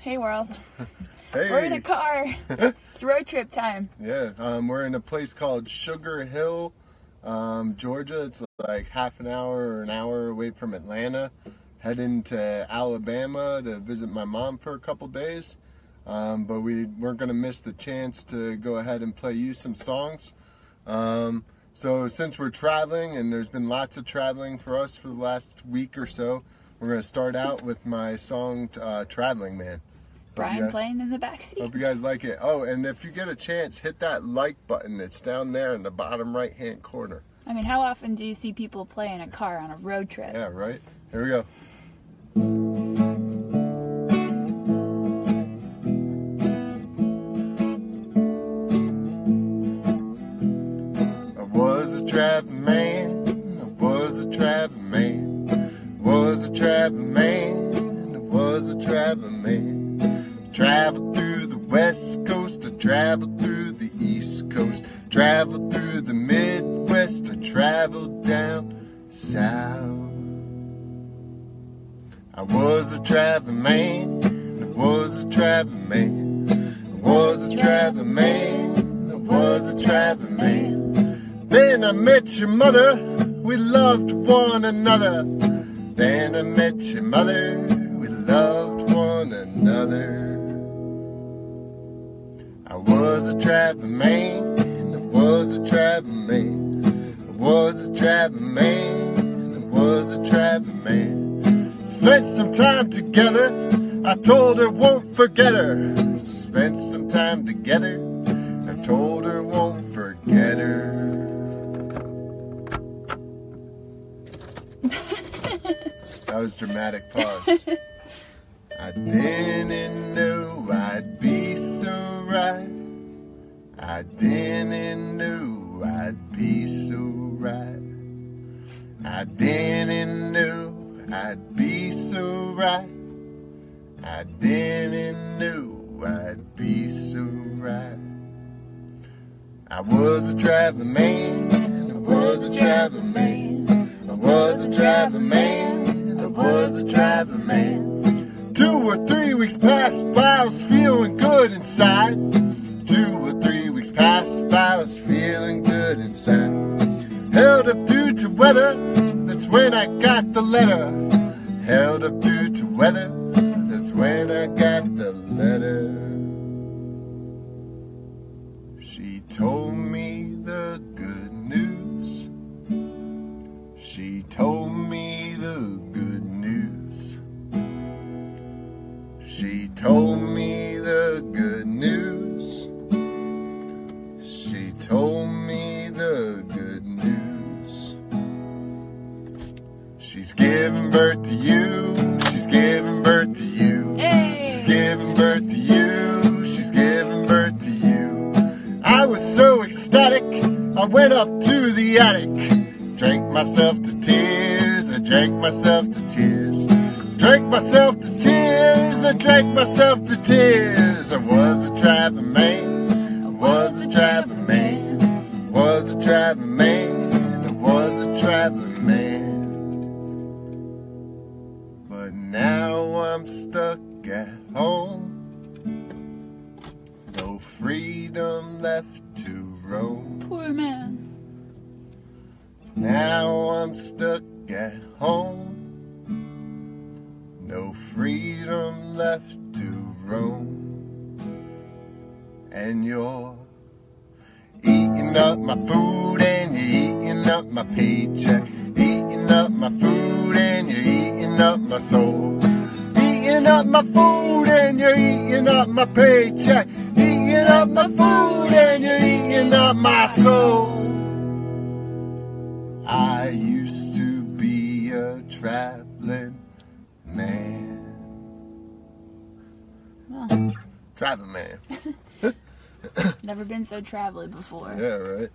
Hey world. Hey. We're in a car. it's road trip time. Yeah, um, we're in a place called Sugar Hill, um, Georgia. It's like half an hour or an hour away from Atlanta. Heading to Alabama to visit my mom for a couple days. Um, but we weren't going to miss the chance to go ahead and play you some songs. Um, so, since we're traveling, and there's been lots of traveling for us for the last week or so, we're going to start out with my song uh, Traveling Man. Brian Yeah. playing in the backseat. Hope you guys like it. Oh, and if you get a chance, hit that like button It's down there in the bottom right hand corner. I mean, how often do you see people play in a car on a road trip? Yeah, right? Here we go. Coast. Traveled through the midwest. I traveled down south. I was a traveling man. I was a traveling man. I was a traveling man. I was a traveling man. Then I met your mother. We loved one another. Then I met your mother. We loved one another. Was a traveling man. I was a traveling man. I was a traveling man. I was a traveling man. Spent some time together. I told her won't forget her. Spent some time together. I told her won't forget her. that was dramatic pause. I didn't know I'd be. I didn't know I'd be so right. I didn't know I'd be so right. I didn't know I'd be so right. I was a traveling man. I was a traveling man. I was a traveling man. I was a traveling man. Two or three weeks passed by, I was feeling good inside. Passed by, I was feeling good inside. Held up due to weather, that's when I got the letter. Held up due to weather, that's when I got the letter. She told me the good news. She told me the good news. She told me I went up to the attic. Drank myself to tears. I drank myself to tears. Drank myself to tears. I drank myself to tears. I was a traveling man. I was a traveling man. Was a traveling man. I was a traveling man. But now I'm stuck at home. No freedom left to roam. Man. Now I'm stuck at home. No freedom left to roam. And you're eating up my food and you're eating up my paycheck. Eating up my food and you're eating up my soul. Eating up my food and you're eating up my paycheck. Eating up my food and you're eating up my soul. I used to be a traveling man. Well, Traveling man. never been so traveling before. Yeah, right.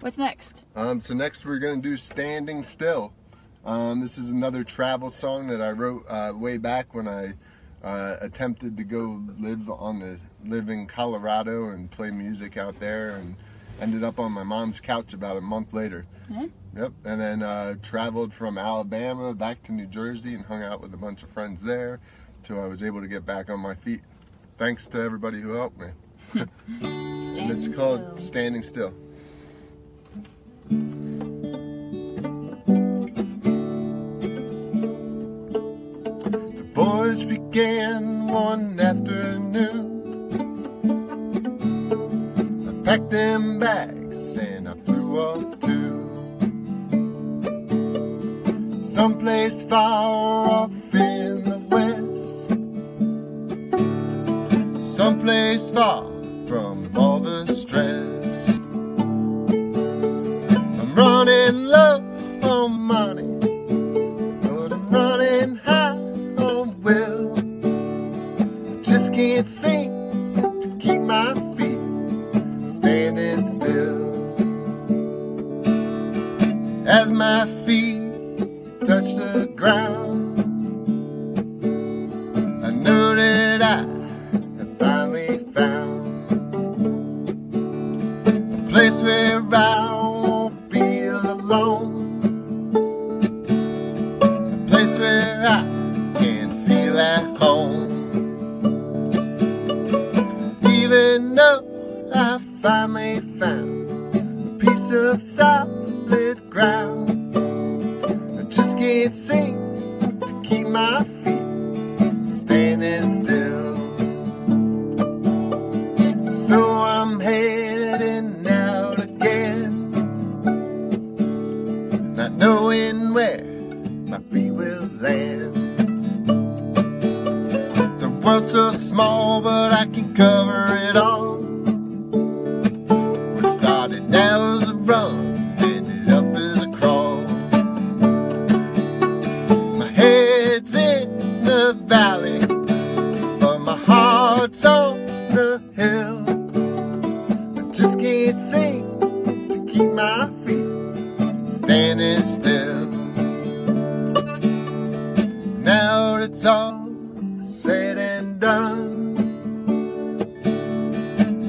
What's next? Um, so next we're gonna do "Standing Still." Um, this is another travel song that I wrote uh, way back when I uh, attempted to go live on the live in Colorado and play music out there, and ended up on my mom's couch about a month later. Yeah. Yep, and then uh, traveled from Alabama back to New Jersey and hung out with a bunch of friends there. till I was able to get back on my feet. Thanks to everybody who helped me. and it's called still. Standing Still. Packed them bags and I flew off to someplace far off in the west. Someplace far As my feet touch the ground, I know that I have finally found a place where I won't feel alone, a place where I can feel at home. Even though I finally found a piece of solid my on the hill. I just can't seem to keep my feet standing still. Now it's all said and done,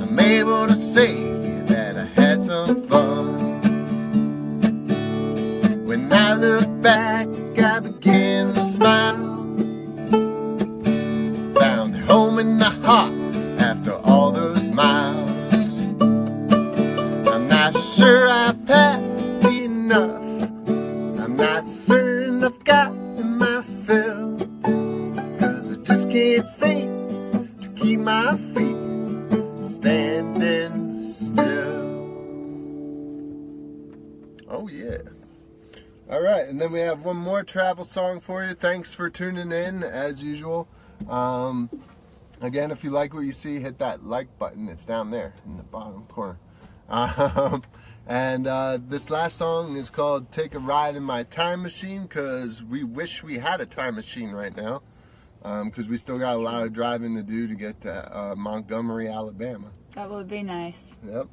I'm able to say that I had some fun. When I look back, can't seem to keep my feet standing still. Oh, yeah. All right, and then we have one more travel song for you. Thanks for tuning in, as usual. Um, again, if you like what you see, hit that like button. It's down there in the bottom corner. Um, and uh, this last song is called Take a Ride in My Time Machine because we wish we had a time machine right now because we still got a lot of driving to do to get to uh, Montgomery, Alabama. That would be nice. Yep.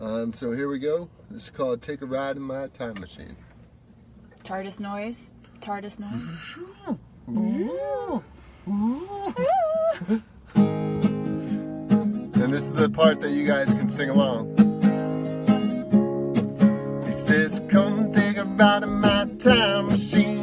Um, so here we go. This is called Take a Ride in My Time Machine. TARDIS noise. TARDIS noise. And this is the part that you guys can sing along. He says, Come take a ride in my time machine.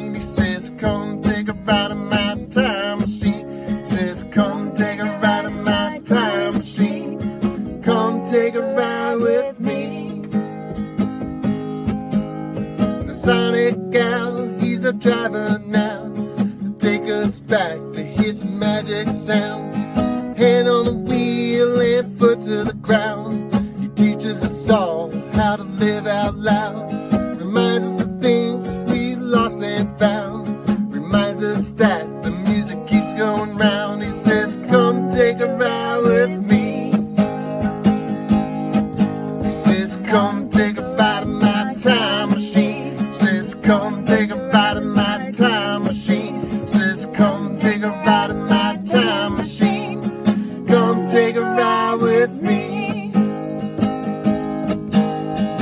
Take a ride with me.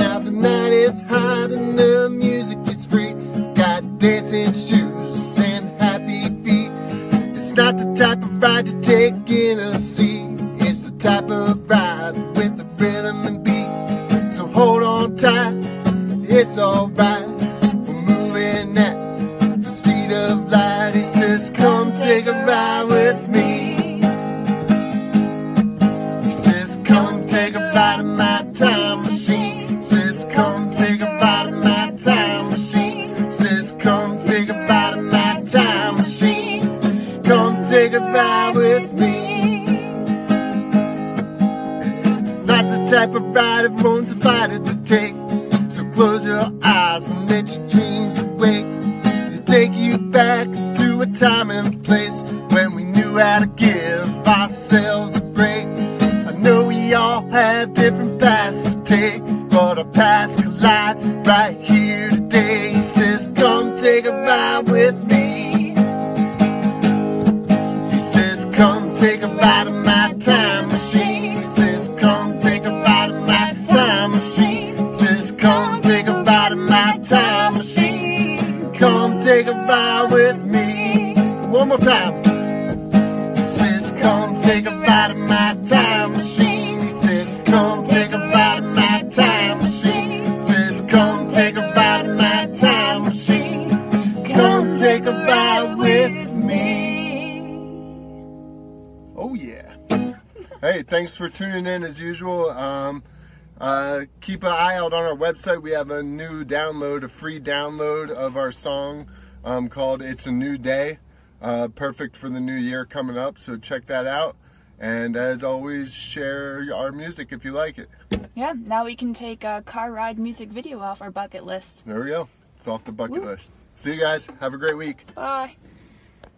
Now the night is hot and the music is free. Got dancing shoes and happy feet. It's not the type of ride you take in a seat. It's the type of ride with the rhythm and beat. So hold on tight, it's alright. We're moving at the speed of light. He says, Come ride everyone's invited to take. So close your eyes and let your dreams awake. They take you back to a time and place when we knew how to give ourselves a break. I know we all have different paths to take, but our paths collide right here today. He says, Come take a ride with me. He says, Come take a ride of my time take a ride in my time machine. He says, Come take a ride in my time machine. He says, Come take a ride in my time machine. Come take a ride with me. Oh yeah. Hey, thanks for tuning in as usual. Um, uh, keep an eye out on our website. We have a new download, a free download of our song um, called "It's a New Day." Uh, perfect for the new year coming up. So check that out. And as always, share our music if you like it. Yeah, now we can take a car ride music video off our bucket list. There we go. It's off the bucket list. See you guys. Have a great week. Bye.